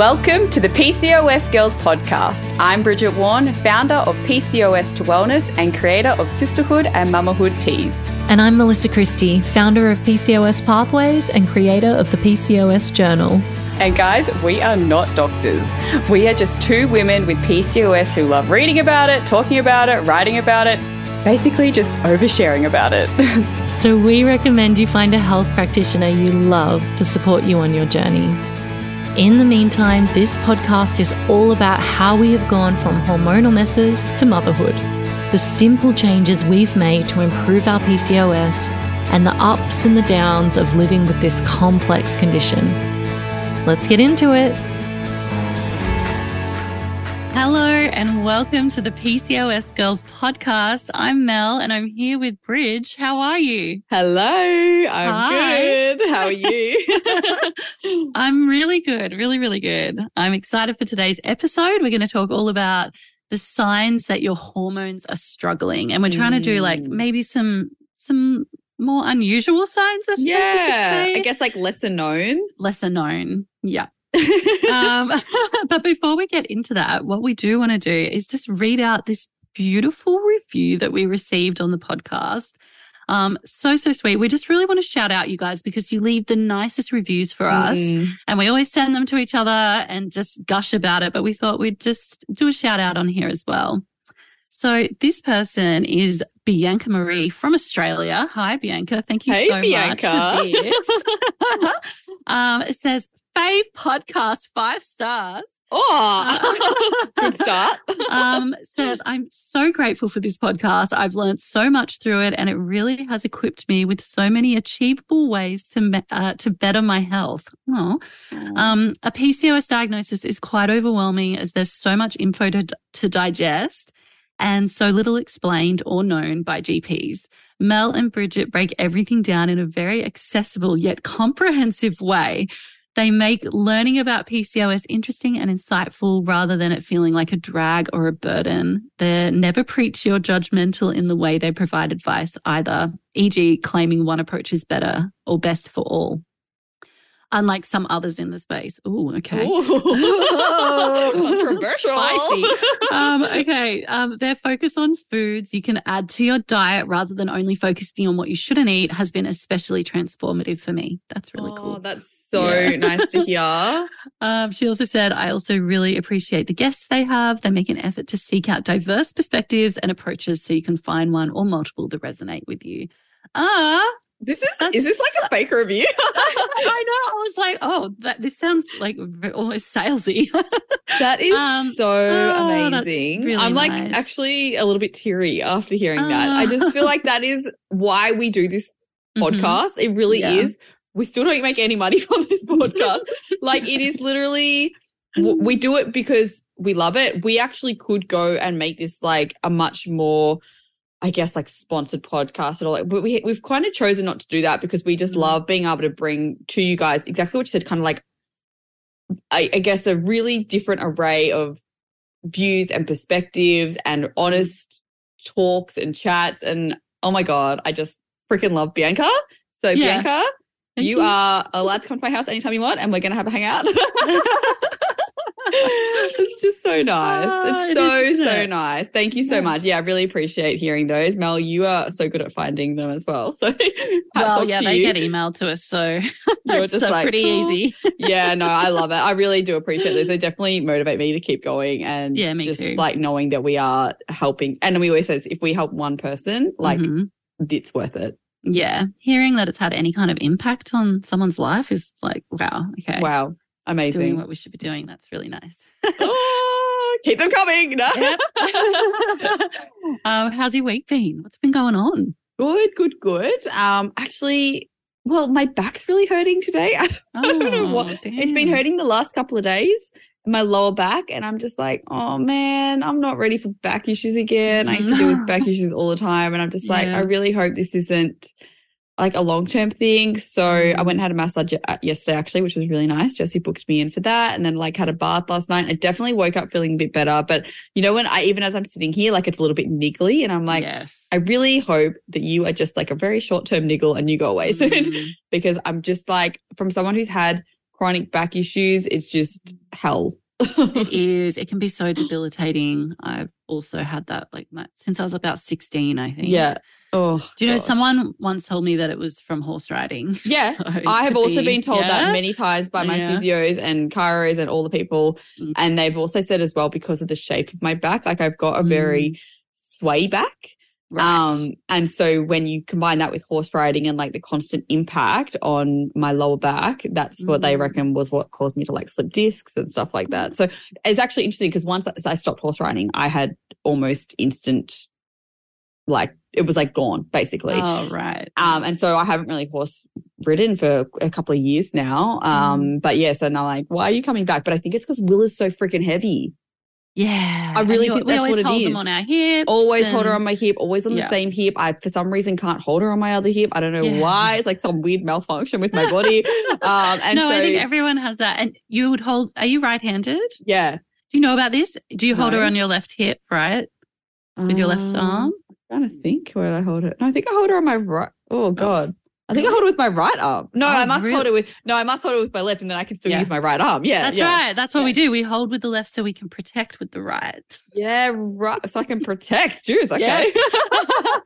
Welcome to the PCOS Girls podcast. I'm Bridget Warren, founder of PCOS to Wellness and creator of Sisterhood and Mamahood Teas. And I'm Melissa Christie, founder of PCOS Pathways and creator of the PCOS Journal. And guys, we are not doctors. We are just two women with PCOS who love reading about it, talking about it, writing about it, basically just oversharing about it. so we recommend you find a health practitioner you love to support you on your journey. In the meantime, this podcast is all about how we have gone from hormonal messes to motherhood, the simple changes we've made to improve our PCOS, and the ups and the downs of living with this complex condition. Let's get into it. And welcome to the PCOS Girls podcast. I'm Mel, and I'm here with Bridge. How are you? Hello, I'm Hi. good. How are you? I'm really good, really, really good. I'm excited for today's episode. We're going to talk all about the signs that your hormones are struggling, and we're trying mm. to do like mm. maybe some some more unusual signs. I suppose yeah, I guess like lesser known, lesser known. Yeah um, but before we get into that, what we do want to do is just read out this beautiful review that we received on the podcast. Um, so, so sweet. We just really want to shout out you guys because you leave the nicest reviews for us mm. and we always send them to each other and just gush about it. But we thought we'd just do a shout out on here as well. So this person is Bianca Marie from Australia. Hi, Bianca. Thank you hey, so Bianca. much for this. um, it says, fave podcast, five stars. Oh, good start. um, says, I'm so grateful for this podcast. I've learned so much through it, and it really has equipped me with so many achievable ways to uh, to better my health. Oh. Um, a PCOS diagnosis is quite overwhelming as there's so much info to, to digest and so little explained or known by GPs. Mel and Bridget break everything down in a very accessible yet comprehensive way they make learning about PCOS interesting and insightful rather than it feeling like a drag or a burden. They're never preachy or judgmental in the way they provide advice either, e.g., claiming one approach is better or best for all. Unlike some others in the space. Oh, okay. controversial. Spicy. Um, okay. Um, their focus on foods you can add to your diet rather than only focusing on what you shouldn't eat has been especially transformative for me. That's really oh, cool. That's so yeah. nice to hear. um, she also said, I also really appreciate the guests they have. They make an effort to seek out diverse perspectives and approaches so you can find one or multiple that resonate with you. Ah, this is is this like a fake review? I, I, know. I was like, oh, that this sounds like almost salesy. that is um, so oh, amazing. Really I'm like nice. actually a little bit teary after hearing uh, that. I just feel like that is why we do this mm-hmm. podcast. Mm-hmm. It really yeah. is we still don't make any money from this podcast. like it is literally, we do it because we love it. We actually could go and make this like a much more, I guess, like sponsored podcast and all that. But we, we've kind of chosen not to do that because we just mm. love being able to bring to you guys exactly what you said, kind of like, I, I guess, a really different array of views and perspectives and honest talks and chats. And oh my God, I just freaking love Bianca. So, yeah. Bianca, you, you, are allowed to come to my house anytime you want, and we're going to have a hangout. it's just so nice. Uh, it's so, it is, so it? nice. Thank you so yeah. much. Yeah, I really appreciate hearing those. Mel, you are so good at finding them as well. So, well, yeah, they you. get emailed to us. So, You're it's just so like, pretty oh. easy. yeah, no, I love it. I really do appreciate this. They definitely motivate me to keep going and yeah, just too. like knowing that we are helping. And we always says if we help one person, like mm-hmm. it's worth it yeah, hearing that it's had any kind of impact on someone's life is like, wow, okay. Wow, amazing. Doing what we should be doing. That's really nice. oh, keep them coming. No? um, how's your week been? What's been going on? Good, good, good. Um, actually, well, my back's really hurting today. I don't, oh, I don't know what. Damn. It's been hurting the last couple of days my lower back and I'm just like, oh man, I'm not ready for back issues again. I used to deal with back issues all the time and I'm just like, yeah. I really hope this isn't like a long term thing. So I went and had a massage yesterday actually, which was really nice. Jesse booked me in for that and then like had a bath last night. I definitely woke up feeling a bit better. But you know, when I, even as I'm sitting here, like it's a little bit niggly and I'm like, yes. I really hope that you are just like a very short term niggle and you go away soon mm. because I'm just like, from someone who's had chronic back issues, it's just hell. it is. It can be so debilitating. I've also had that like my, since I was about 16, I think. Yeah. Oh, Do you know, gosh. someone once told me that it was from horse riding. Yeah, So I have also be- been told Yeah? that many times by my Yeah. physios and chiros and all the people. Mm. And they've also said as well because of the shape of my back, like I've got a very sway back. Right. Um, and so when you combine that with horse riding and like the constant impact on my lower back, that's what they Mm. reckon was what caused me to like slip discs and stuff like that. So it's actually interesting because once I stopped horse riding, I had almost instant, like it was like gone basically. oh, right. Um, and so I haven't really horse ridden for a couple of years now. Um, Mm. but yes, yeah, so now like, why are you coming back? But I think it's because Will is so freaking heavy. Yeah. I really think that's what it hold them on our hips. Always hold her on my hip, always on the Yeah. same hip. I, for some reason, can't hold her on my other hip. I don't know Yeah. why. It's like some weird malfunction with my body. um, and no, so, I think everyone has that. And you would hold, are you right handed? yeah. Do you know about this? Do you hold her on your left hip, right? With your left Um, arm? I'm trying to think where I hold it. No, I think I hold her on my right. Oh, God. I think I hold it with my right arm. No, Oh, I must hold it with, no, I must hold it with my left and then I can still Yeah. use my right arm. Yeah. That's yeah. right. That's what we do. We hold with the left so we can protect with the right. Yeah, right. So I can protect Jews. Okay.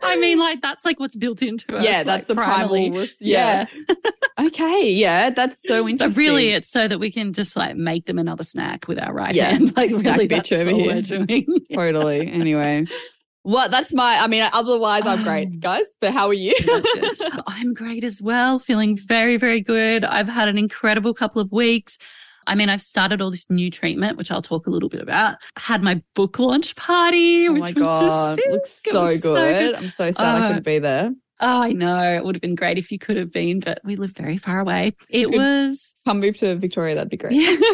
I mean, like, that's like what's built into us. yeah, like, that's the primally. primal. Yeah. okay. Yeah, that's so interesting. But really, it's so that we can just like make them another snack with our right Yeah. hand. Like, Snack really, bitch that's over all here. we're doing. totally. Anyway, well, that's my. I mean, otherwise, I'm great, guys. But how are you? I'm great as well, feeling very, very good. I've had an incredible couple of weeks. I mean, I've started all this new treatment, which I'll talk a little bit about. Had my book launch party, oh which was god, just sick. looks It so was good. I'm so sad I Uh, couldn't be there. Oh, I know. It would have been great if you could have been, but we live very far away. It was, Come move to Victoria. That'd be great.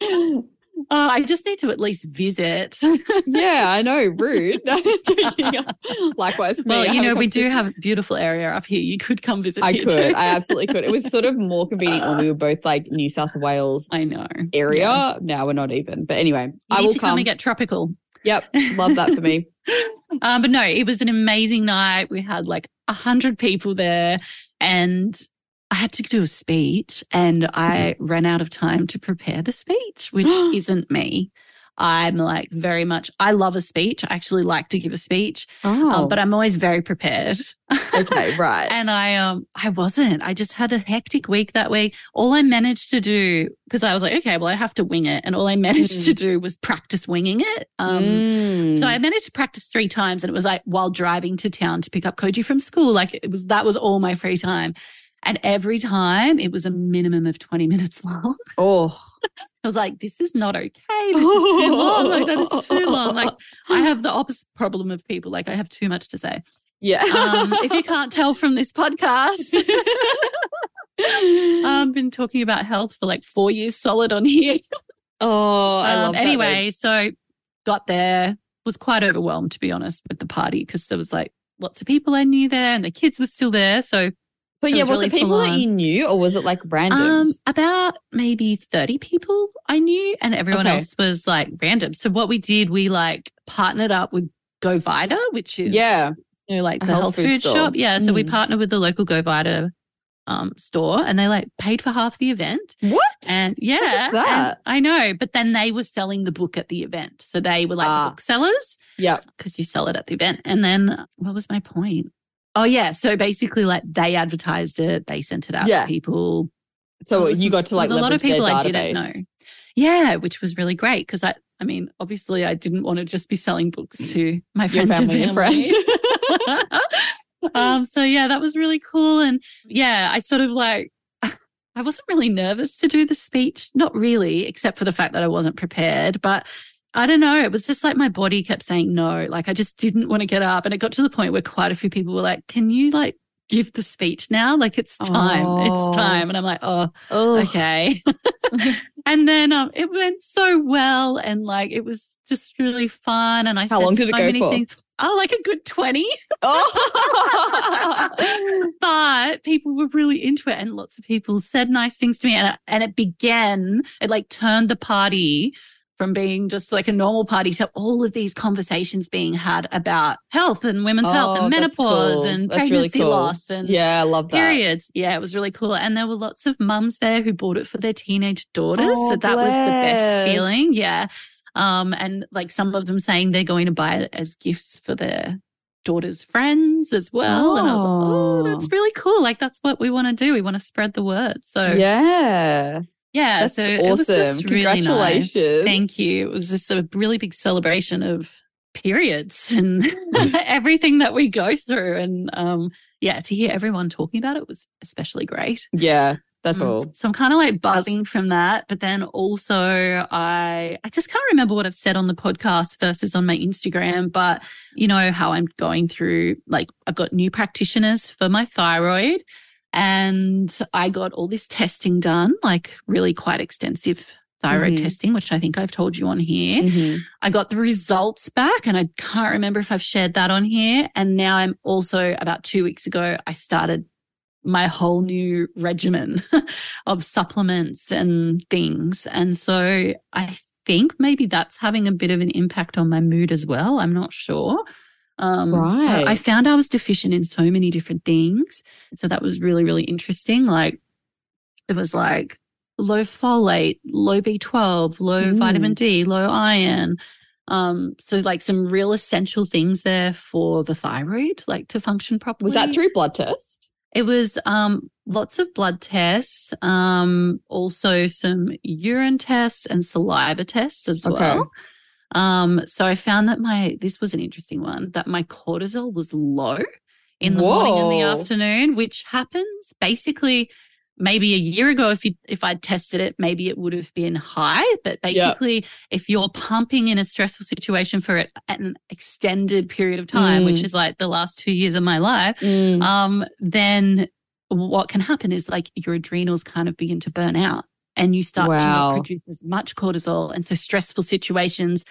oh, I just need to at least visit. yeah, I know. Rude. Likewise, me. Well, you know, we do have a beautiful area up here. You could come visit I could. too. I absolutely could. It was sort of more convenient when we were both like New South Wales I know. area. Yeah. Now we're not even. But anyway, You I will come. come. and get tropical. Yep. Love that for me. Um, but no, it was an amazing night. We had like a hundred people there and I had to do a speech and I ran out of time to prepare the speech, which isn't me. I'm like very much, I love a speech. I actually like to give a speech, Oh, um, but I'm always very prepared. okay, right. and I, um, I wasn't, I just had a hectic week that week. All I managed to do, cause I was like, okay, well, I have to wing it. And all I managed Mm. to do was practice winging it. Um, Mm. so I managed to practice three times and it was like while driving to town to pick up Koji from school. Like it was, that was all my free time. And every time it was a minimum of 20 minutes long. oh, I was like, this is not okay. This is too long. Like that is too long. Like I have the opposite problem of people. Like I have too much to say. yeah. Um, if you can't tell from this podcast, I've been talking about health for like four years solid on here. oh, I Um, anyway, so got there, was quite overwhelmed to be honest with the party because there was like lots of people I knew there and the kids were still there. So So yeah, was was really it people that you knew or was it like random? um about maybe 30 people I knew and everyone Okay. else was like random. So what we did, we like partnered up with Go Vita, which is yeah. you know, like the health health, food food, shop. Yeah. So we Mm. partnered with the local Go Vita um, store and they like paid for half the event. What? And yeah, and that? I know. But then they were selling the book at the event. So they were like Ah. booksellers yeah. because you sell it at the event. And then what was my point? Oh, yeah. So basically, like they advertised it, they sent it out Yeah. to people. So was- you got to like a lot of people I didn't know. Yeah, which was really great because I, I mean, obviously, I didn't want to just be selling books to my Your friends family and and family. friends. um, so yeah, that was really cool. And yeah, I sort of like, I wasn't really nervous to do the speech, not really, except for the fact that I wasn't prepared. But I don't know, it was just like my body kept saying no. Like I just didn't want to get up. And it got to the point where quite a few people were like, can you like give the speech now? Like it's time, Oh. it's time. And I'm like, oh, oh, okay. and then um, it went so well, and like it was just really fun. And I How said long did so it go many for? things. Oh, like a good twenty. oh. but people were really into it, and lots of people said nice things to me, and and it began. It like turned the party from being just like a normal party to all of these conversations being had about health and women's oh, health and menopause cool. and that's pregnancy really cool. loss and yeah, I love that. Periods. Yeah, it was really cool. And there were lots of mums there who bought it for their teenage daughters. Oh, so that bless. was the best feeling. Yeah. Um, and like some of them saying they're going to buy it as gifts for their daughter's friends as well. Oh. And I was like, oh, that's oh. really cool. Like that's what we want to do. We want to spread the word. So yeah. Yeah, That's so awesome. it was just. Really nice. Thank you. It was just a really big celebration of periods and everything that we go through. And um, yeah, to hear everyone talking about it was especially great. Yeah. That's um, all. So I'm kind of like buzzing from that. But then also I I just can't remember what I've said on the podcast versus on my Instagram. But you know how I'm going through like I've got new practitioners for my thyroid. And I got all this testing done, like really quite extensive thyroid mm-hmm. testing, which I think I've told you on here. Mm-hmm. I got the results back and I can't remember if I've shared that on here. And now I'm also about two weeks ago, I started my whole new regimen of supplements and things. And so I think maybe that's having a bit of an impact on my mood as well. I'm not sure. Um, right. I found I was deficient in so many different things. So that was really, really interesting. Like it was like low folate, low B12, low mm. vitamin D, low iron. Um, so like some real essential things there for the thyroid, like to function properly. Was that through blood test? It was um lots of blood tests, um, also some urine tests and saliva tests as okay. well. Um, so I found that my, this was an interesting one, that my cortisol was low in the Whoa. morning and the afternoon, which happens basically maybe a year ago if you if I'd tested it, maybe it would have been high. But basically, yeah. if you're pumping in a stressful situation for it at an extended period of time, mm. which is like the last two years of my life, mm. um, then what can happen is like your adrenals kind of begin to burn out and you start wow. to not produce as much cortisol. And so stressful situations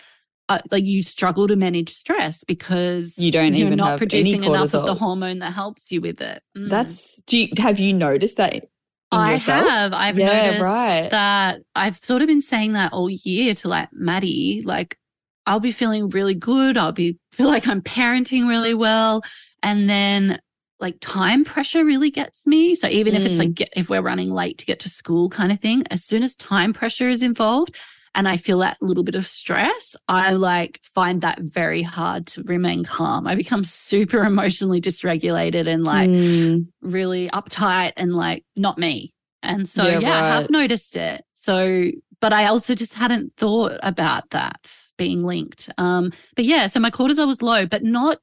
uh, like you struggle to manage stress because you don't you're even not producing enough of the hormone that helps you with it. Mm. That's do you have you noticed that? I yourself? have. I've yeah, noticed right. that I've sort of been saying that all year to like Maddie, like I'll be feeling really good. I'll be feel like I'm parenting really well. And then like time pressure really gets me. So even mm. if it's like, mm. if we're running late to get to school kind of thing, as soon as time pressure is involved and I feel that little bit of stress, I like find that very hard to remain calm. I become super emotionally dysregulated and like mm. really uptight and like not me. And so, yeah, yeah right. I have noticed it. So, but I also just hadn't thought about that being linked. Um, but yeah, so my cortisol was low, but not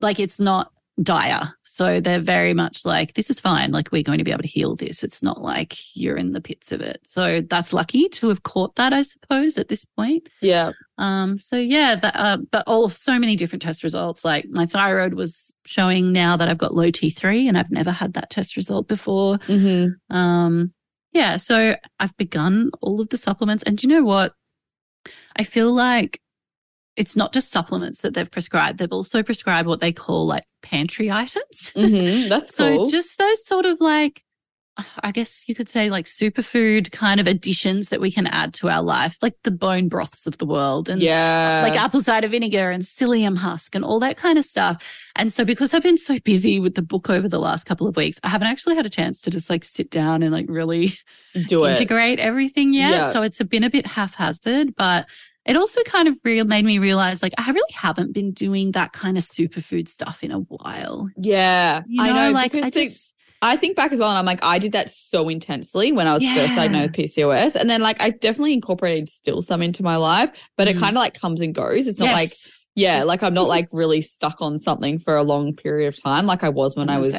like it's not dire. So they're very much like, this is fine. Like, we're going to be able to heal this. It's not like you're in the pits of it. So that's lucky to have caught that, I suppose, at this point. Yeah. Um, so yeah, that, uh, but all so many different test results. Like my thyroid was showing now that I've got low T3 and I've never had that test result before. Mm-hmm. Um, yeah. So I've begun all of the supplements. And you know what? I feel like it's not just supplements that they've prescribed. They've also prescribed what they call like pantry items. Mm-hmm, that's cool. so just those sort of like, I guess you could say like superfood kind of additions that we can add to our life, like the bone broths of the world and yeah. like apple cider vinegar and psyllium husk and all that kind of stuff. And so because I've been so busy with the book over the last couple of weeks, I haven't actually had a chance to just like sit down and like really do integrate it. everything yet. Yeah. So it's been a bit haphazard, but it also kind of real made me realize like I really haven't been doing that kind of superfood stuff in a while. Yeah. You know, I know like I just I think back as well, and I'm like, I did that so intensely when I was yeah. first diagnosed with PCOS, and then like I definitely incorporated still some into my life, but mm. it kind of like comes and goes. It's not yes. like yeah, like I'm not like really stuck on something for a long period of time, like I was when I'm I was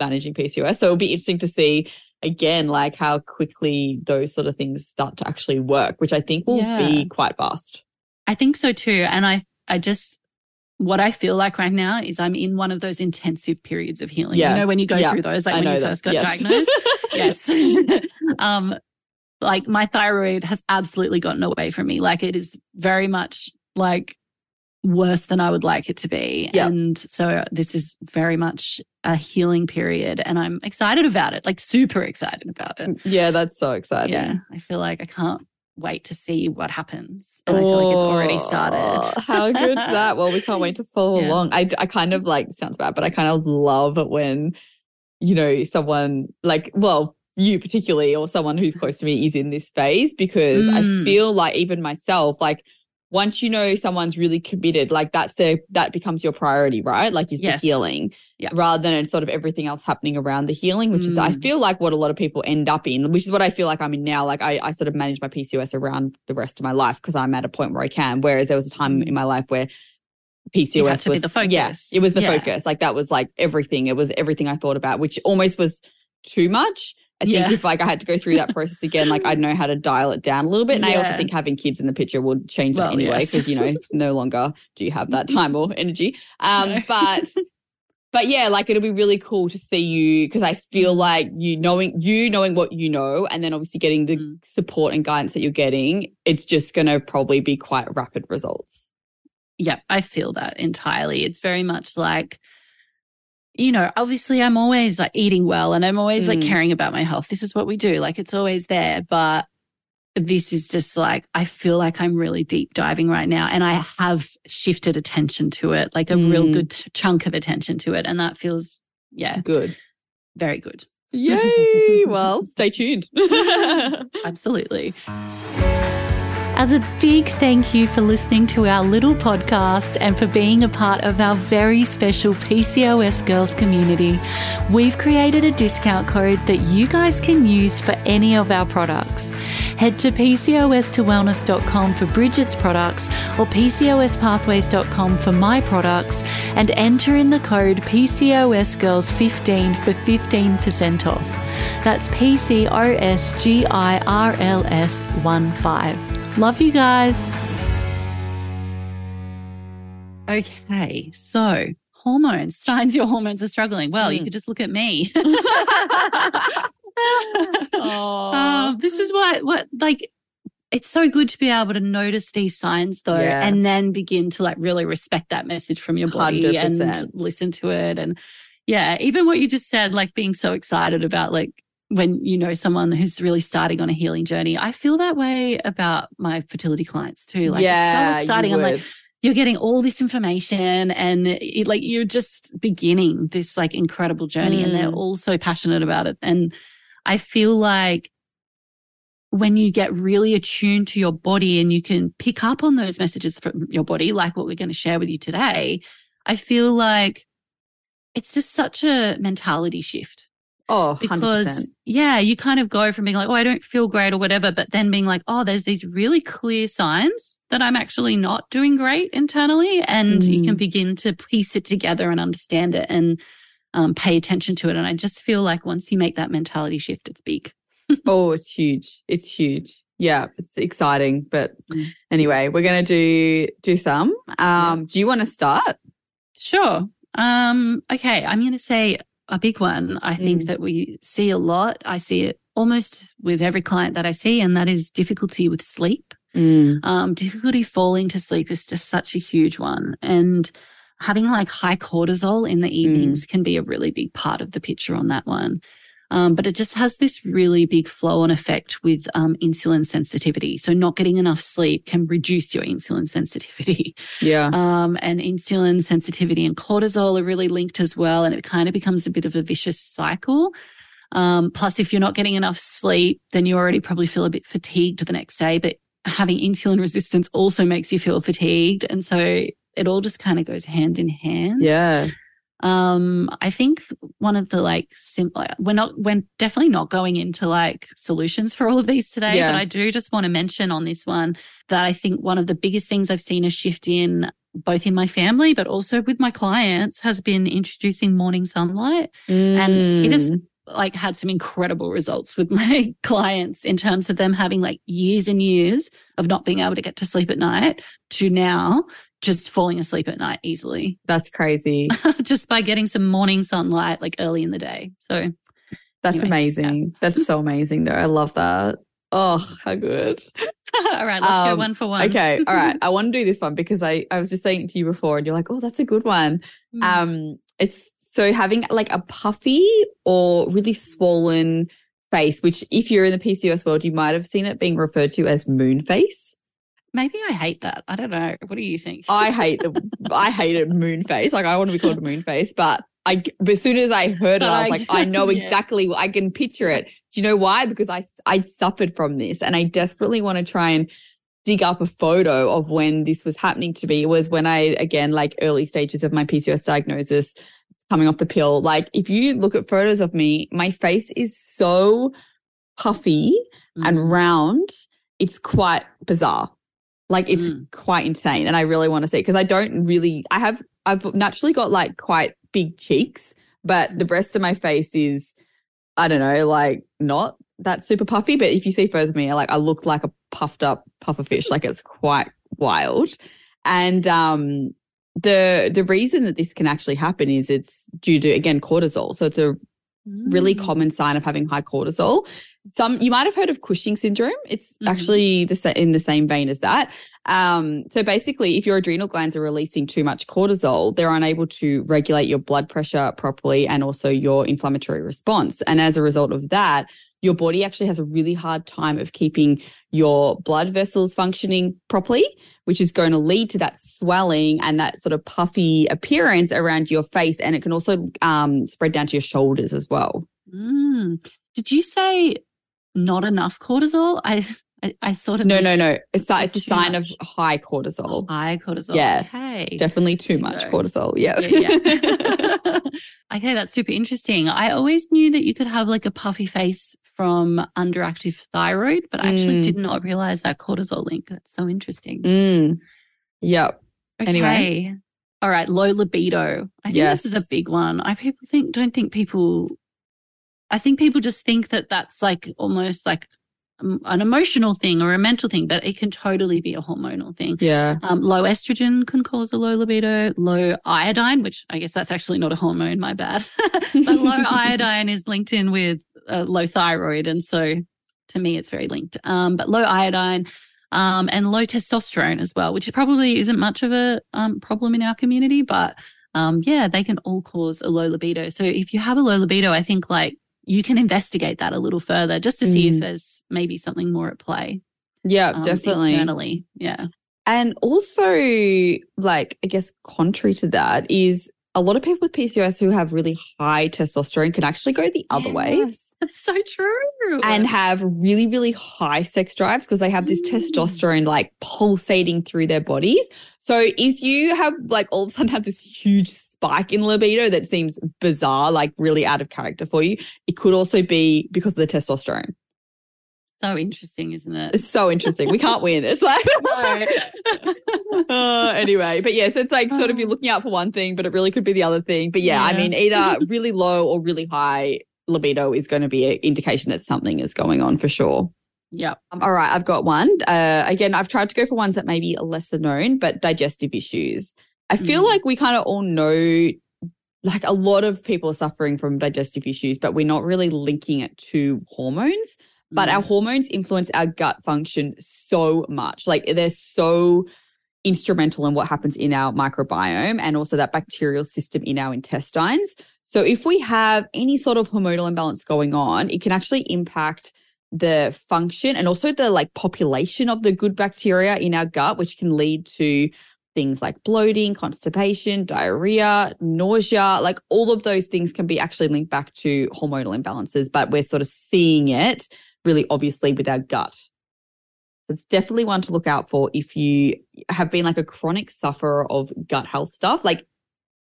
managing PCOS. So it'll be interesting to see again, like how quickly those sort of things start to actually work, which I think will yeah. be quite fast. I think so too. And I, I just, what I feel like right now is I'm in one of those intensive periods of healing. Yeah. You know, when you go yeah. through those, like I when you that. first got yes. diagnosed. yes. um, like my thyroid has absolutely gotten away from me. Like it is very much like worse than I would like it to be. Yep. And so this is very much a healing period and I'm excited about it, like super excited about it. Yeah, that's so exciting. Yeah. I feel like I can't wait to see what happens. And I feel like it's already started. Oh, How good's that? Well, we can't wait to follow Yeah. along. I, I kind of like, sounds bad, but I kind of love it when, you know, someone like, well, you particularly or someone who's close to me is in this phase because I Mm. feel like even myself, like once you know someone's really committed, like that's their, that becomes your priority, right? Like is Yes. the healing Yeah. rather than sort of everything else happening around the healing, which is, I Mm. feel like what a lot of people end up in, which is what I feel like I'm in now. Like I, I sort of manage my PCOS around the rest of my life because I'm at a point where I can. Whereas there was a time Mm. in my life where PCOS had to be was the focus. Yeah, it was the Yeah. focus. Like that was like everything. It was everything I thought about, which almost was too much. I think Yeah. if like I had to go through that process again, like I'd know how to dial it down a little bit. And I also think having kids in the picture would change Well, that anyway, yes. because you know, no longer do you have that time or energy. Um, No. but but yeah, like it'll be really cool to see you because I feel Mm. like you knowing you knowing what you know, and then obviously getting the Mm. support and guidance that you're getting, it's just going to probably be quite rapid results. yeah, I feel that entirely. It's very much like, you know, obviously I'm always like eating well and I'm always like Mm. caring about my health. This is what we do. Like it's always there. But this is just like, I feel like I'm really deep diving right now. And I have shifted attention to it, like a real Mm. good t- chunk of attention to it. And that feels, yeah, Good. very good. Yay! well, stay tuned. Absolutely as a big thank you for listening to our little podcast and for being a part of our very special PCOS Girls community. We've created a discount code that you guys can use for any of our products. Head to PCOS2wellness.com for Bridget's products or PCOSpathways.com for my products and enter in the code PCOS Girls 15 for 15% off. That's PCOSGIRLS 15. Love you guys. Okay, so hormones. Signs your hormones are struggling. Well, you Mm. could just look at me. Aw. um, this is what, what, like, it's so good to be able to notice these signs though, Yeah. and then begin to like really respect that message from your body and 100%. listen to it. And yeah, even what you just said, like being so excited about like when you know someone who's really starting on a healing journey. I feel that way about my fertility clients too. Like yeah, it's so exciting. I'm like, you're getting all this information and it, like you're just beginning this like incredible journey and they're Mm. all so passionate about it and i feel like when you get really attuned to your body and you can pick up on those messages from your body like what we're going to share with you today i feel like it's just such a mentality shift oh, because 100%. yeah, you kind of go from being like, oh, I don't feel great or whatever, but then being like, oh, there's these really clear signs that I'm actually not doing great internally, and you can Mm. begin to piece it together and understand it and um, pay attention to it. And I just feel like once you make that mentality shift, it's big. oh, it's huge. It's huge. Yeah, it's exciting. But Mm. anyway, we're gonna do do some. Um, do you want to start? Sure. Um, okay, I'm going to say a big one. I think Mm. that we see a lot. I see it almost with every client that I see, and that is difficulty with sleep. um, difficulty falling to sleep is just such a huge one. And having like high cortisol in the evenings can be a really big part of the picture on that one. Um, but it just has this really big flow on effect with um, insulin sensitivity. So, not getting enough sleep can reduce your insulin sensitivity. Yeah. Um, and insulin sensitivity and cortisol are really linked as well. And it kind of becomes a bit of a vicious cycle. Um, plus, if you're not getting enough sleep, then you already probably feel a bit fatigued the next day. But having insulin resistance also makes you feel fatigued. And so it all just kind of goes hand in hand. yeah. Um, I think one of the like simple, we're not, we're definitely not going into like solutions for all of these today, Yeah. but I do just want to mention on this one that I think one of the biggest things I've seen a shift in both in my family, but also with my clients has been introducing morning sunlight and it has Mm. like had some incredible results with my clients in terms of them having like years and years of not being able to get to sleep at night to now just falling asleep at night easily That's crazy. just by getting some morning sunlight like early in the day. So That's Anyway, amazing. That's so amazing, though. I love that. Oh, how good. all right, let's go Um, one for one. Okay. All right. I want to do this one because I, I was just saying it to you before and you're like, oh, that's a good one. Mm. Um, it's so having like a puffy or really swollen face, which if you're in the PCOS world, you might have seen it being referred to as moon face. Maybe I hate that. I don't know. What do you think? I hate the I hate a moon face. Like I want to be called a moon face, but I as soon as I heard it, I was like, I know exactly. I can picture it. Do you know why? Because I I suffered from this, and I desperately want to try and dig up a photo of when this was happening to me. It was when I again like early stages of my PCOS diagnosis, coming off the pill. Like if you look at photos of me, my face is so puffy mm. and round. It's quite bizarre. Like it's mm. quite insane. And I really want to see because I don't really, I have, I've naturally got like quite big cheeks, but the rest of my face is, I don't know, like not that super puffy. But if you see photos of me, like I look like a puffed up puffer fish. Like it's quite wild. And, um, the the reason that this can actually happen is it's due to again cortisol so it's a really mm. common sign of having high cortisol. Some you might have heard of Cushing syndrome. It's mm-hmm. actually the in the same vein as that. Um, so basically, if your adrenal glands are releasing too much cortisol, they're unable to regulate your blood pressure properly and also your inflammatory response. And as a result of that, your body actually has a really hard time of keeping your blood vessels functioning properly, which is going to lead to that swelling and that sort of puffy appearance around your face. And it can also um, spread down to your shoulders as well. Mm. Did you say not enough cortisol? I I, I sort of no, no, no. It's, it's a sign much. of high cortisol. High cortisol. Yeah, okay. definitely too much cortisol. Yeah. yeah, yeah. okay, that's super interesting. I always knew that you could have like a puffy face from underactive thyroid, but I actually mm. did not realize that cortisol link. That's so interesting. Mm. Yep. Okay. Anyway. All right, low libido. I think yes. this is a big one. I people think don't think people I think people just think that that's like almost like an emotional thing or a mental thing, but it can totally be a hormonal thing. Yeah. Um, low estrogen can cause a low libido. Low iodine, which I guess that's actually not a hormone, my bad. but low iodine is linked in with uh, low thyroid. And so to me, it's very linked. Um, but low iodine, um, and low testosterone as well, which probably isn't much of a um, problem in our community, but um, yeah, they can all cause a low libido. So if you have a low libido, I think like you can investigate that a little further just to see mm. if there's maybe something more at play. Yeah, um, definitely. Internally. Yeah. And also, like, I guess contrary to that is a lot of people with PCOS who have really high testosterone can actually go the other yes, way. That's so true. And have really, really high sex drives because they have this mm. testosterone like pulsating through their bodies. So if you have like all of a sudden have this huge spike in libido that seems bizarre, like really out of character for you, it could also be because of the testosterone. So interesting, isn't it? It's so interesting. We can't win. It's like uh, anyway, but yes, it's like sort of you're looking out for one thing, but it really could be the other thing. But yeah, yeah. I mean, either really low or really high libido is going to be an indication that something is going on for sure. Yeah. Um, all right, I've got one. Uh, again, I've tried to go for ones that may be lesser known, but digestive issues. I feel mm. like we kind of all know like a lot of people are suffering from digestive issues, but we're not really linking it to hormones. But mm. our hormones influence our gut function so much. Like they're so instrumental in what happens in our microbiome and also that bacterial system in our intestines. So if we have any sort of hormonal imbalance going on, it can actually impact the function and also the like population of the good bacteria in our gut, which can lead to things like bloating, constipation, diarrhea, nausea, like all of those things can be actually linked back to hormonal imbalances, but we're sort of seeing it really obviously with our gut. So it's definitely one to look out for if you have been like a chronic sufferer of gut health stuff. Like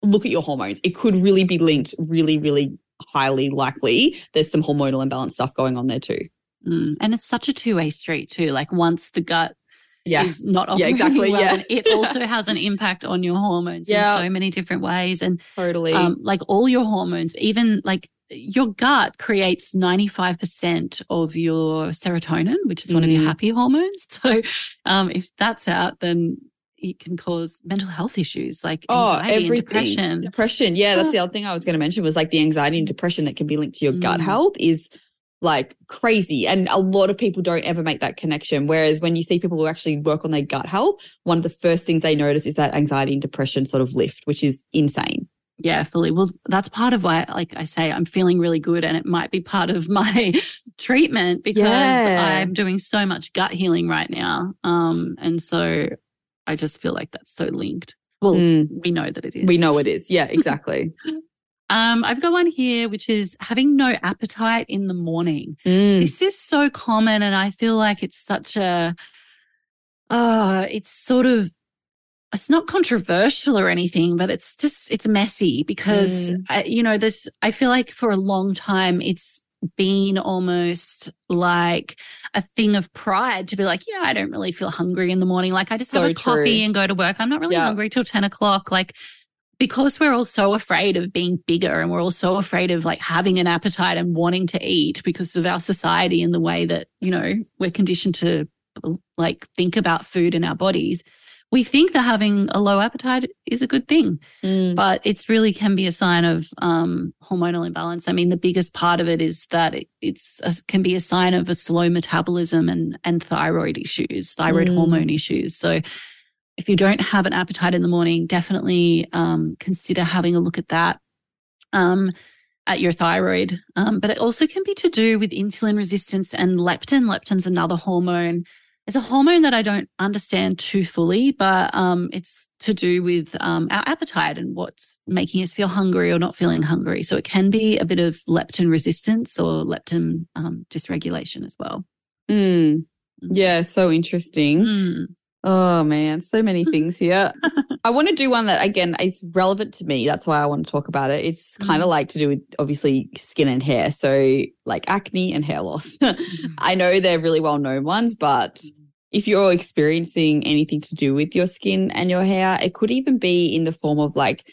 look at your hormones. It could really be linked really, really highly likely. There's some hormonal imbalance stuff going on there too. Mm. And it's such a two way street too. Like once the gut yeah. is not operating yeah, exactly. well, yeah. it also has an impact on your hormones yeah. in so many different ways. And totally, um, like all your hormones, even like your gut creates 95% of your serotonin, which is mm. one of your mm. happy hormones. So, um, if that's out, then it can cause mental health issues like oh, anxiety oh, and depression. Depression. Yeah, that's the other thing I was going to mention was like the anxiety and depression that can be linked to your mm. gut health is like crazy. And a lot of people don't ever make that connection. Whereas when you see people who actually work on their gut health, one of the first things they notice is that anxiety and depression sort of lift, which is insane. Yeah, fully. Well, that's part of why, like I say, I'm feeling really good, and it might be part of my treatment because yeah. I'm doing so much gut healing right now. Um, and so I just feel like that's so linked. Well, mm. we know that it is. We know it is. Yeah, exactly. um, I've got one here, which is having no appetite in the morning. Mm. This is so common, and I feel like it's such a, uh, it's sort of it's not controversial or anything, but it's just, it's messy because, mm. I, you know, there's, I feel like for a long time, it's been almost like a thing of pride to be like, yeah, I don't really feel hungry in the morning. Like I just so have a true. coffee and go to work. I'm not really yeah. hungry till 10 o'clock. Like, because we're all so afraid of being bigger and we're all so afraid of like having an appetite and wanting to eat because of our society and the way that, you know, we're conditioned to like think about food in our bodies we think that having a low appetite is a good thing, mm. but it's really can be a sign of um, hormonal imbalance. I mean, the biggest part of it is that it, it's a, can be a sign of a slow metabolism and and thyroid issues, thyroid mm. hormone issues. So, if you don't have an appetite in the morning, definitely um, consider having a look at that. Um, at your thyroid, um, but it also can be to do with insulin resistance and leptin. Leptin's another hormone it's a hormone that I don't understand too fully, but um, it's to do with um, our appetite and what's making us feel hungry or not feeling hungry. So it can be a bit of leptin resistance or leptin um, dysregulation as well. Mm. Yeah, so interesting. Mm. Oh man, so many things here. I want to do one that again is relevant to me. That's why I want to talk about it. It's kind of mm. like to do with obviously skin and hair. So like acne and hair loss. Mm-hmm. I know they're really well known ones, but if you're experiencing anything to do with your skin and your hair, it could even be in the form of like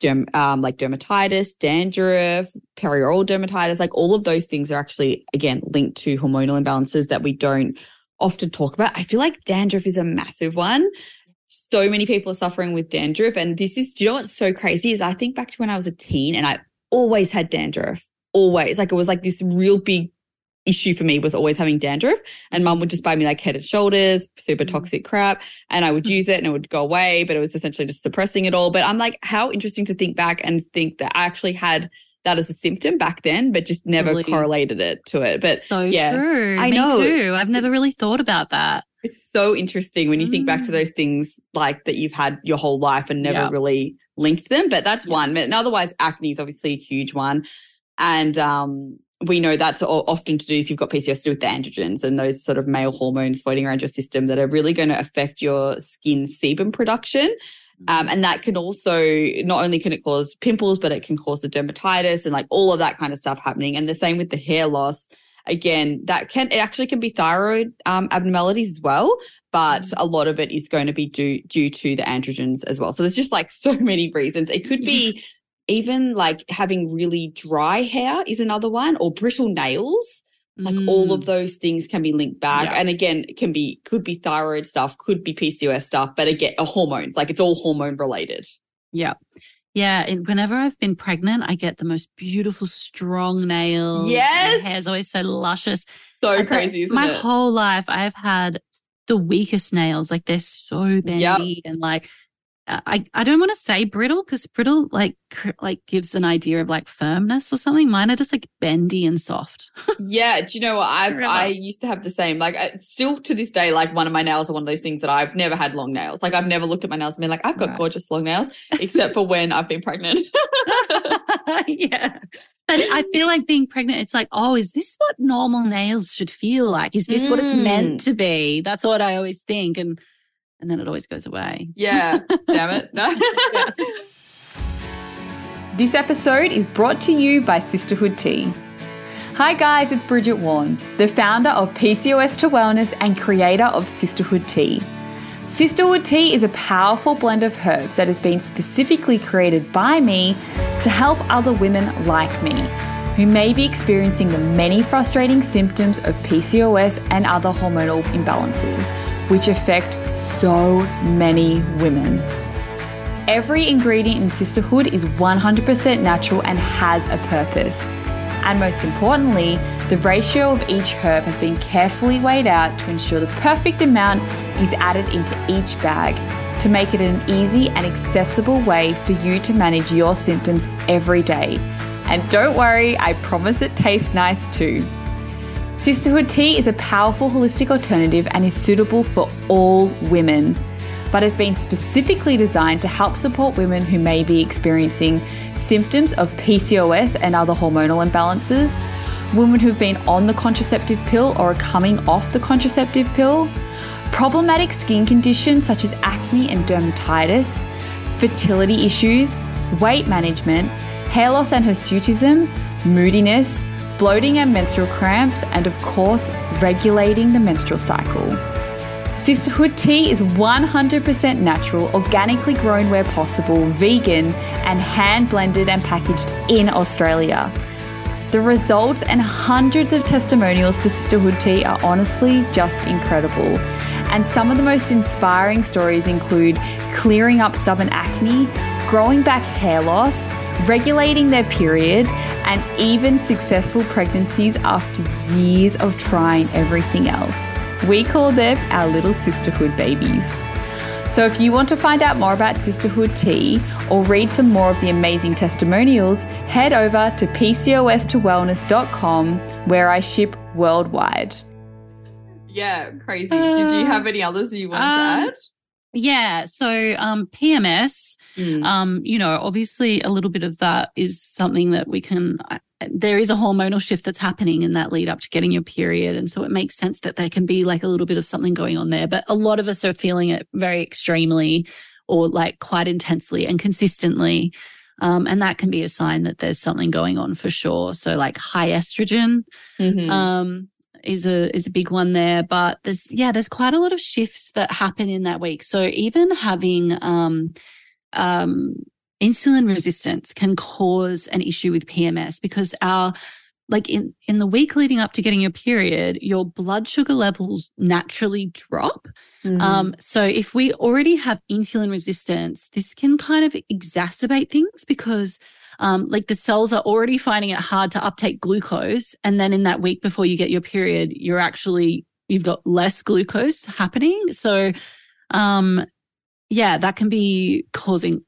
derm, um, like dermatitis, dandruff, perioral dermatitis, like all of those things are actually again linked to hormonal imbalances that we don't often talk about. I feel like dandruff is a massive one. So many people are suffering with dandruff. And this is, do you know what's so crazy is I think back to when I was a teen and I always had dandruff. Always. Like it was like this real big issue for me was always having dandruff and mum would just buy me like head and shoulders, super mm. toxic crap. And I would use it and it would go away, but it was essentially just suppressing it all. But I'm like, how interesting to think back and think that I actually had that as a symptom back then, but just never correlated it to it. But so yeah, true. I Me know. Too. I've never really thought about that. It's so interesting when you mm. think back to mm. those things like that you've had your whole life and never yep. really linked them. But that's yep. one. But otherwise, acne is obviously a huge one. And um, we know that's often to do if you've got PCOS to do with the androgens and those sort of male hormones floating around your system that are really going to affect your skin sebum production. Um, and that can also, not only can it cause pimples, but it can cause the dermatitis and like all of that kind of stuff happening. And the same with the hair loss. Again, that can, it actually can be thyroid um, abnormalities as well, but mm. a lot of it is going to be due, due to the androgens as well. So there's just like so many reasons. It could be even like having really dry hair is another one or brittle nails. Like mm. all of mm. those things can be linked back. Yeah. And again, it can be, could be thyroid stuff, could be PCOS stuff, but again, hormones, like it's all hormone related. Yeah. Yeah. And whenever I've been pregnant, I get the most beautiful, strong nails. Yes. My hair's always so luscious. So crazy, isn't my it? whole life, I've had the weakest nails. Like they're so bendy yep. and like I, I don't want to say brittle because brittle like like gives an idea of like firmness or something. Mine are just like bendy and soft. yeah, do you know what I've I used to have the same like still to this day like one of my nails are one of those things that I've never had long nails. Like I've never looked at my nails and been like I've got right. gorgeous long nails except for when I've been pregnant. yeah. But I feel like being pregnant, it's like, oh, is this what normal nails should feel like? Is this mm. what it's meant mm. to be? That's what I always think. And and then it always goes away. Yeah, damn it. No. This episode is brought to you by Sisterhood Tea. Hi guys, it's Bridget Warren, the founder of PCOS to Wellness and creator of Sisterhood Tea. Sisterhood Tea is a powerful blend of herbs that has been specifically created by me to help other women like me who may be experiencing the many frustrating symptoms of PCOS and other hormonal imbalances, which affect so many women. Every ingredient in Sisterhood is 100% natural and has a purpose. And most importantly, the ratio of each herb has been carefully weighed out to ensure the perfect amount is added into each bag to make it an easy and accessible way for you to manage your symptoms every day. And don't worry, I promise it tastes nice too. Sisterhood tea is a powerful holistic alternative and is suitable for all women, but has been specifically designed to help support women who may be experiencing symptoms of PCOS and other hormonal imbalances, women who've been on the contraceptive pill or are coming off the contraceptive pill, problematic skin conditions such as acne and dermatitis, fertility issues, weight management, hair loss and hirsutism, moodiness, bloating and menstrual cramps, and of course, regulating the menstrual cycle. Sisterhood tea is 100% natural, organically grown where possible, vegan, and hand blended and packaged in Australia. The results and hundreds of testimonials for Sisterhood tea are honestly just incredible. And some of the most inspiring stories include clearing up stubborn acne, growing back hair loss, regulating their period, and even successful pregnancies after years of trying everything else. We call them our little sisterhood babies. So if you want to find out more about Sisterhood Tea or read some more of the amazing testimonials, head over to PCOS2wellness.com where I ship worldwide. Yeah, crazy. Uh, Did you have any others you want uh, to add? Yeah. So um, PMS, mm. um, you know, obviously a little bit of that is something that we can. Uh, there is a hormonal shift that's happening in that lead up to getting your period, and so it makes sense that there can be like a little bit of something going on there. But a lot of us are feeling it very extremely, or like quite intensely and consistently. Um, and that can be a sign that there's something going on for sure. So like high estrogen, mm-hmm. um, is a is a big one there. But there's yeah, there's quite a lot of shifts that happen in that week. So even having um, um, insulin resistance can cause an issue with PMS because our like in in the week leading up to getting your period, your blood sugar levels naturally drop. Mm-hmm. Um, so if we already have insulin resistance, this can kind of exacerbate things because um, like the cells are already finding it hard to uptake glucose. And then in that week before you get your period, you're actually, you've got less glucose happening. So, um, yeah, that can be causing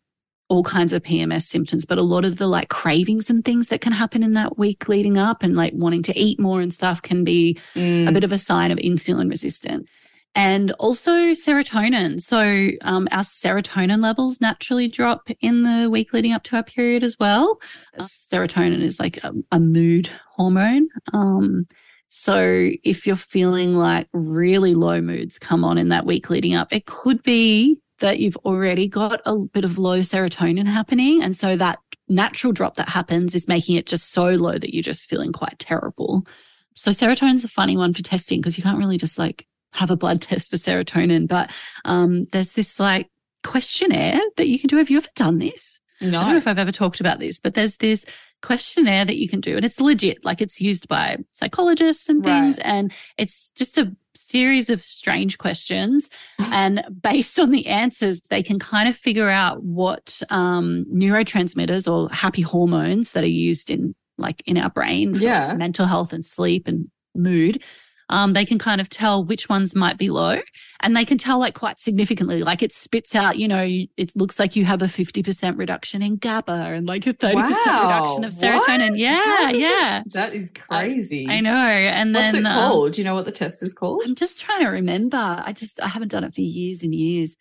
all kinds of PMS symptoms, but a lot of the like cravings and things that can happen in that week leading up and like wanting to eat more and stuff can be mm. a bit of a sign of insulin resistance and also serotonin. So um, our serotonin levels naturally drop in the week leading up to our period as well. Uh, serotonin is like a, a mood hormone. Um, so if you're feeling like really low moods come on in that week leading up, it could be that you've already got a bit of low serotonin happening. And so that natural drop that happens is making it just so low that you're just feeling quite terrible. So serotonin's a funny one for testing because you can't really just like have a blood test for serotonin, but um, there's this like questionnaire that you can do. Have you ever done this? No. I don't know if I've ever talked about this, but there's this questionnaire that you can do and it's legit. Like it's used by psychologists and things. Right. And it's just a series of strange questions. and based on the answers, they can kind of figure out what um, neurotransmitters or happy hormones that are used in like in our brain for yeah. mental health and sleep and mood um, they can kind of tell which ones might be low and they can tell like quite significantly, like it spits out, you know, it looks like you have a 50% reduction in GABA and like a 30% wow. reduction of serotonin. What? Yeah. Yeah. That is crazy. I, I know. And What's then, it um, called? Um, Do you know what the test is called? I'm just trying to remember. I just, I haven't done it for years and years.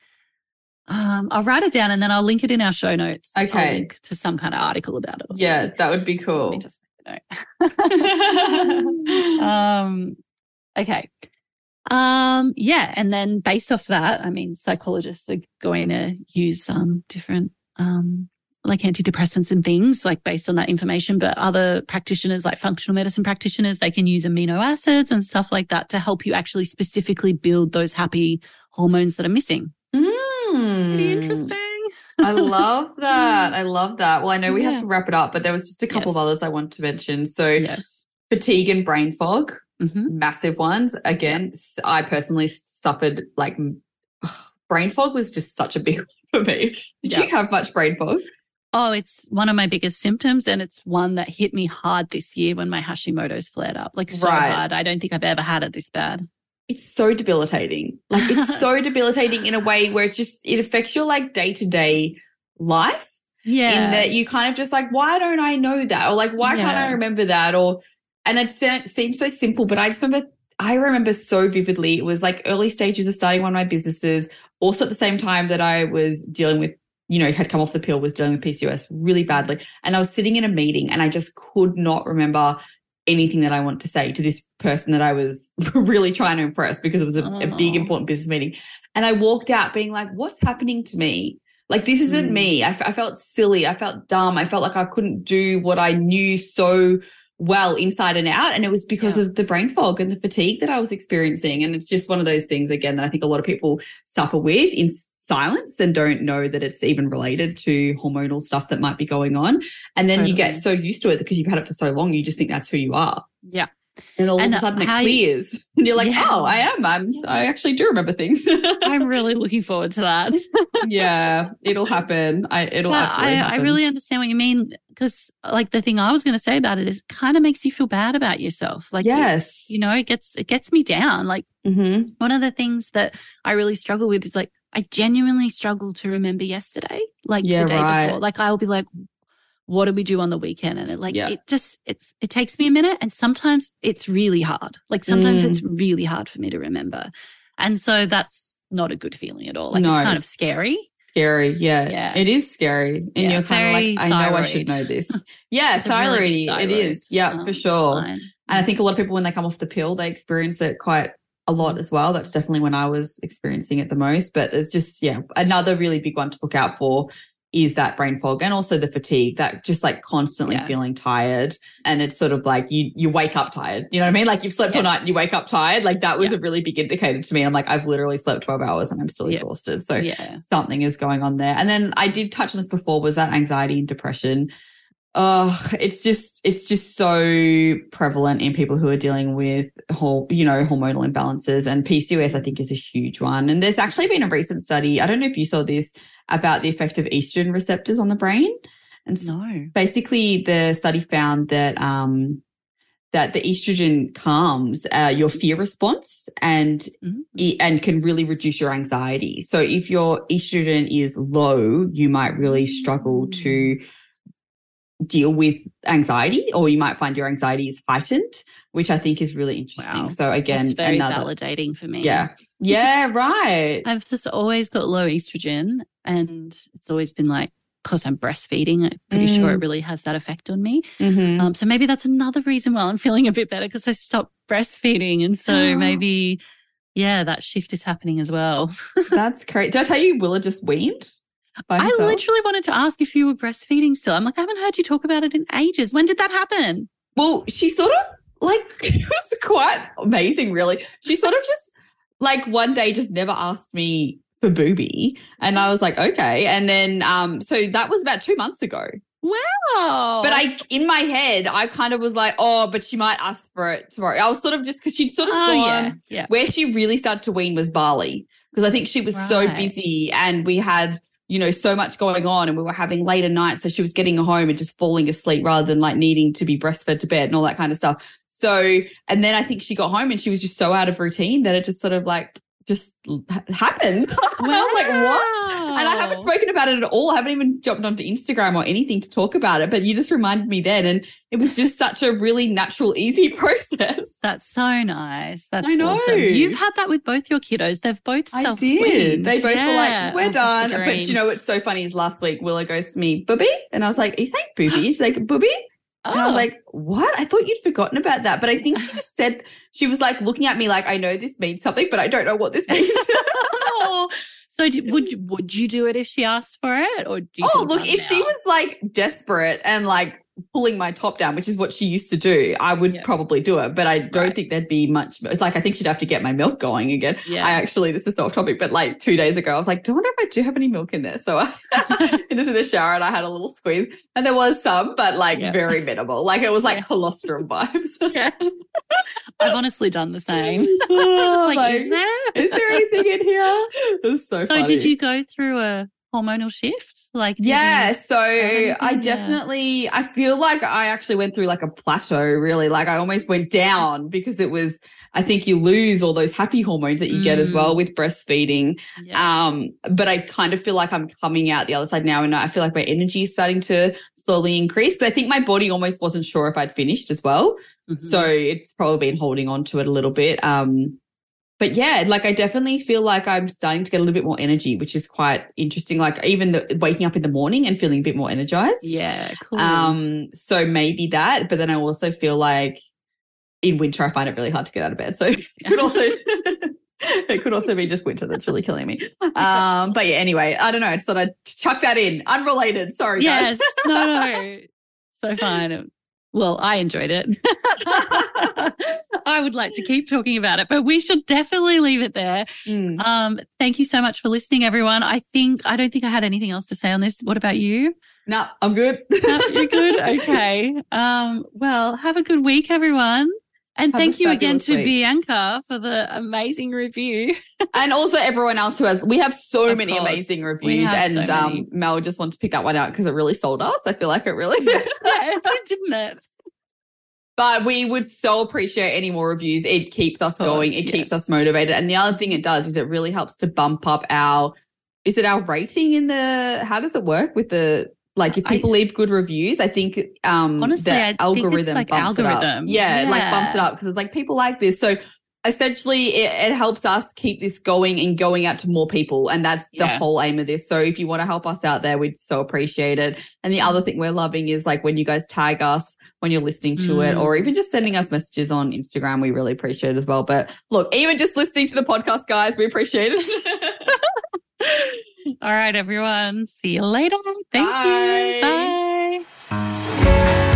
Um, I'll write it down and then I'll link it in our show notes. Okay. to some kind of article about it. Yeah, that would be cool. Just, um, Okay. Um, yeah. And then based off that, I mean, psychologists are going to use um, different um, like antidepressants and things like based on that information. But other practitioners, like functional medicine practitioners, they can use amino acids and stuff like that to help you actually specifically build those happy hormones that are missing. Mm. Pretty interesting. I love that. I love that. Well, I know we yeah. have to wrap it up, but there was just a couple yes. of others I want to mention. So, yes. fatigue and brain fog mm-hmm. massive ones. Again, I personally suffered like brain fog was just such a big one for me. Did you have much brain fog? Oh, it's one of my biggest symptoms. And it's one that hit me hard this year when my Hashimoto's flared up. Like so right. hard. I don't think I've ever had it this bad. It's so debilitating. Like it's so debilitating in a way where it just it affects your like day to day life. Yeah. In that you kind of just like, why don't I know that? Or like, why yeah. can't I remember that? Or and it seems so simple, but I just remember I remember so vividly. It was like early stages of starting one of my businesses. Also at the same time that I was dealing with, you know, had come off the pill, was dealing with PCOS really badly. And I was sitting in a meeting and I just could not remember anything that I want to say to this person that I was really trying to impress because it was a, a big important business meeting. And I walked out being like, what's happening to me? Like, this isn't mm. me. I, I felt silly. I felt dumb. I felt like I couldn't do what I knew so well inside and out. And it was because yeah. of the brain fog and the fatigue that I was experiencing. And it's just one of those things, again, that I think a lot of people suffer with in silence and don't know that it's even related to hormonal stuff that might be going on. And then totally. you get so used to it because you've had it for so long, you just think that's who you are. Yeah. And all and of a sudden it clears. You, and you're like, yeah. oh, I am. I'm I actually do remember things. I'm really looking forward to that. yeah, it'll happen. I it'll but absolutely I. I really understand what you mean. Because like the thing I was gonna say about it is it kind of makes you feel bad about yourself. Like yes. It, you know, it gets it gets me down. Like mm-hmm. one of the things that I really struggle with is like I genuinely struggle to remember yesterday, like yeah, the day right. before. Like I'll be like, what do we do on the weekend? And it like yeah. it just it's it takes me a minute and sometimes it's really hard. Like sometimes mm. it's really hard for me to remember. And so that's not a good feeling at all. Like no, it's kind of scary. Scary, yeah. yeah. It is scary. And yeah, you're kind of like, I thyroid. know I should know this. Yeah, thyroid, really thyroid. It is. Yeah, oh, for sure. And I think a lot of people when they come off the pill, they experience it quite a lot as well. That's definitely when I was experiencing it the most. But there's just, yeah, another really big one to look out for is that brain fog and also the fatigue that just like constantly yeah. feeling tired. And it's sort of like you you wake up tired. You know what i mean? Like you've slept yes. all night and you wake up tired. Like that was yeah. a really big indicator to me. I'm like i've literally slept 12 hours and i'm still yeah. exhausted. So something is going on there. And then i did touch on this before was that anxiety and depression oh, it's just it's just so prevalent in people who are dealing with whole, you know, hormonal imbalances and PCOS I think is a huge one. And there's actually been a recent study, I don't know if you saw this, about the effect of estrogen receptors on the brain. And no. basically the study found that um that the estrogen calms uh, your fear response and mm-hmm. and can really reduce your anxiety. So if your estrogen is low, you might really struggle to mm deal with anxiety or you might find your anxiety is heightened which i think is really interesting wow. so again it's very another, validating for me yeah yeah right i've just always got low estrogen and it's always been like because i'm breastfeeding i'm pretty mm. sure it mm. really has that effect on me mm-hmm. um, so maybe that's another reason why i'm feeling a bit better because i stopped breastfeeding and so maybe yeah that shift is happening as well that's great did i tell you willa just weaned I literally wanted to ask if you were breastfeeding still. I'm like, I haven't heard you talk about it in ages. When did that happen? Well, she sort of like, it was quite amazing, really. She sort of just like one day just never asked me for booby. And I was like, okay. And then, um, so that was about two months ago. Wow. But I, in my head, I kind of was like, oh, but she might ask for it tomorrow. I was sort of just because she'd sort of oh, gone, yeah, yeah. where she really started to wean was Bali. Because I think she was right. so busy and we had you know, so much going on and we were having later nights. So she was getting home and just falling asleep rather than like needing to be breastfed to bed and all that kind of stuff. So, and then I think she got home and she was just so out of routine that it just sort of like just happened. Wow. Like, what? And I haven't spoken about it at all. I haven't even jumped onto Instagram or anything to talk about it, but you just reminded me then. And it was just such a really natural, easy process. That's so nice. That's I know. Awesome. You've had that with both your kiddos. They've both self They both yeah. were like, we're oh, done. But you know what's so funny is last week Willa goes to me, Booby. And I was like, are you saying booby? She's like, Booby? Oh. And I was oh. like, what? I thought you'd forgotten about that. But I think she just said, she was like looking at me like, I know this means something, but I don't know what this means. oh. So would you, would you do it if she asked for it, or do you? Oh, look, if now? she was like desperate and like pulling my top down, which is what she used to do, I would yeah. probably do it. But I don't right. think there'd be much. It's like I think she'd have to get my milk going again. Yeah. I actually, this is off topic, but like two days ago, I was like, do I wonder if I do have any milk in there? So I this in the shower and I had a little squeeze, and there was some, but like yeah. very minimal. Like it was like colostrum vibes. yeah. I've honestly done the same. Oh, like, like, is there? is there anything in here? It's so funny. So did you go through a hormonal shift? Like, yeah. So I definitely, I feel like I actually went through like a plateau really. Like I almost went down because it was, I think you lose all those happy hormones that you mm. get as well mm. with breastfeeding. Yeah. Um, but I kind of feel like I'm coming out the other side now and I feel like my energy is starting to slowly increase because I think my body almost wasn't sure if I'd finished as well. Mm-hmm. So it's probably been holding on to it a little bit. Um, but yeah, like I definitely feel like I'm starting to get a little bit more energy, which is quite interesting. Like even the waking up in the morning and feeling a bit more energized. Yeah, cool. Um, so maybe that, but then I also feel like in winter I find it really hard to get out of bed. So it could also it could also be just winter that's really killing me. Um, but yeah, anyway, I don't know. I just thought I'd chuck that in. Unrelated. Sorry, yes, guys. no, no. So fine. Well, I enjoyed it. I would like to keep talking about it, but we should definitely leave it there. Mm. Um, thank you so much for listening, everyone. I think I don't think I had anything else to say on this. What about you? No, I'm good. no, you're good. Okay. Um, well, have a good week, everyone. And Have thank you again to week. Bianca for the amazing review. and also everyone else who has, we have so of many course. amazing reviews. And so um, Mel just wants to pick that one out because it really sold us. I feel like it really. yeah, it did, didn't it? But we would so appreciate any more reviews. It keeps us course, going. It yes. keeps us motivated. And the other thing it does is it really helps to bump up our, is it our rating in the, how does it work with the, like if people I, leave good reviews, I think um honestly, the I algorithm like bumps algorithm. it up. Yeah, yeah, like bumps it up because it's like people like this. So essentially it, it, helps us keep this going and going out to more people and that's the yeah. whole aim of this so if you want to help us out there we'd so appreciate it and the other thing we're loving is like when you guys tag us when you're listening to mm. it or even just sending us messages on instagram we really appreciate it as well but look even just listening to the podcast guys we appreciate it All right, everyone. See you later. Thank Bye. you. Bye.